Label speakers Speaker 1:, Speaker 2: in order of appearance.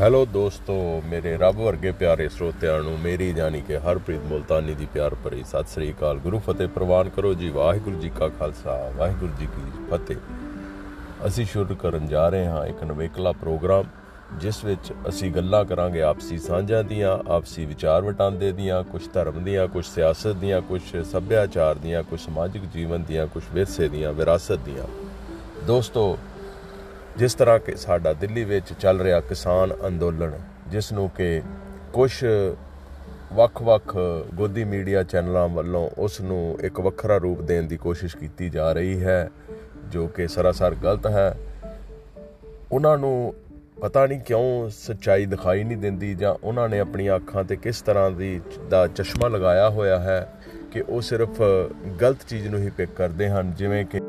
Speaker 1: Hello ਦੋਸਤੋ, ਮੇਰੇ ਰੱਬ ਵਰਗੇ ਪਿਆਰੇ ਸਰੋਤਿਆਂ ਨੂੰ ਮੇਰੀ ਜਾਨੀ ਕਿ ਹਰਪ੍ਰੀਤ ਮੁਲਤਾਨੀ ਦੀ ਪਿਆਰ ਭਰੀ ਸਤਿ ਸ੍ਰੀ ਅਕਾਲ। ਗੁਰੂ ਫਤਿਹ ਪ੍ਰਵਾਨ ਕਰੋ ਜੀ। ਵਾਹਿਗੁਰੂ ਜੀ ਕਾ ਖਾਲਸਾ, ਵਾਹਿਗੁਰੂ ਜੀ ਕੀ ਫਤਿਹ। ਅਸੀਂ ਸ਼ੁਰੂ ਕਰਨ ਜਾ ਰਹੇ ਹਾਂ ਇੱਕ ਨਵੇਕਲਾ ਪ੍ਰੋਗਰਾਮ, ਜਿਸ ਵਿੱਚ ਅਸੀਂ ਗੱਲਾਂ ਕਰਾਂਗੇ ਆਪਸੀ ਸਾਂਝਾਂ ਦੀਆਂ, ਆਪਸੀ ਵਿਚਾਰ ਵਟਾਂਦੇ ਦੀਆਂ ਕੁਝ ਧਰਮ ਦੀਆਂ ਕੁਝ ਸਿਆਸਤ ਦੀਆਂ ਕੁਝ ਸੱਭਿਆਚਾਰ ਦੀਆਂ ਕੁਝ ਸਮਾਜਿਕ ਜੀਵਨ ਦੀਆਂ ਕੁਝ ਵਿਰਸੇ ਦੀਆਂ, ਵਿਰਾਸਤ ਦੀਆਂ। ਦੋਸਤੋ ਜਿਸ ਤਰ੍ਹਾਂ ਕਿ ਸਾਡਾ ਦਿੱਲੀ ਵਿੱਚ ਚੱਲ ਰਿਹਾ ਕਿਸਾਨ ਅੰਦੋਲਨ, ਜਿਸ ਨੂੰ ਕਿ ਕੁਝ ਵੱਖ-ਵੱਖ ਗੋਦੀ ਮੀਡੀਆ ਚੈਨਲਾਂ ਵੱਲੋਂ ਉਸ ਨੂੰ ਇੱਕ ਵੱਖਰਾ ਰੂਪ ਦੇਣ ਦੀ ਕੋਸ਼ਿਸ਼ ਕੀਤੀ ਜਾ ਰਹੀ ਹੈ, ਜੋ ਕਿ ਸਰਾਸਰ ਗਲਤ ਹੈ। ਉਹਨਾਂ ਨੂੰ ਪਤਾ ਨਹੀਂ ਕਿਉਂ ਸੱਚਾਈ ਦਿਖਾਈ ਨਹੀਂ ਦਿੰਦੀ ਜਾਂ ਉਹਨਾਂ ਨੇ ਆਪਣੀਆਂ ਅੱਖਾਂ ਤੇ ਕਿਸ ਤਰ੍ਹਾਂ ਦੀ ਦਾ ਚਸ਼ਮਾ ਲਗਾਇਆ ਹੋਇਆ ਹੈ ਕਿ ਉਹ ਸਿਰਫ ਗਲਤ ਚੀਜ਼ ਨੂੰ ਹੀ ਪਿਕ ਕਰਦੇ ਹਨ, ਜਿਵੇਂ ਕਿ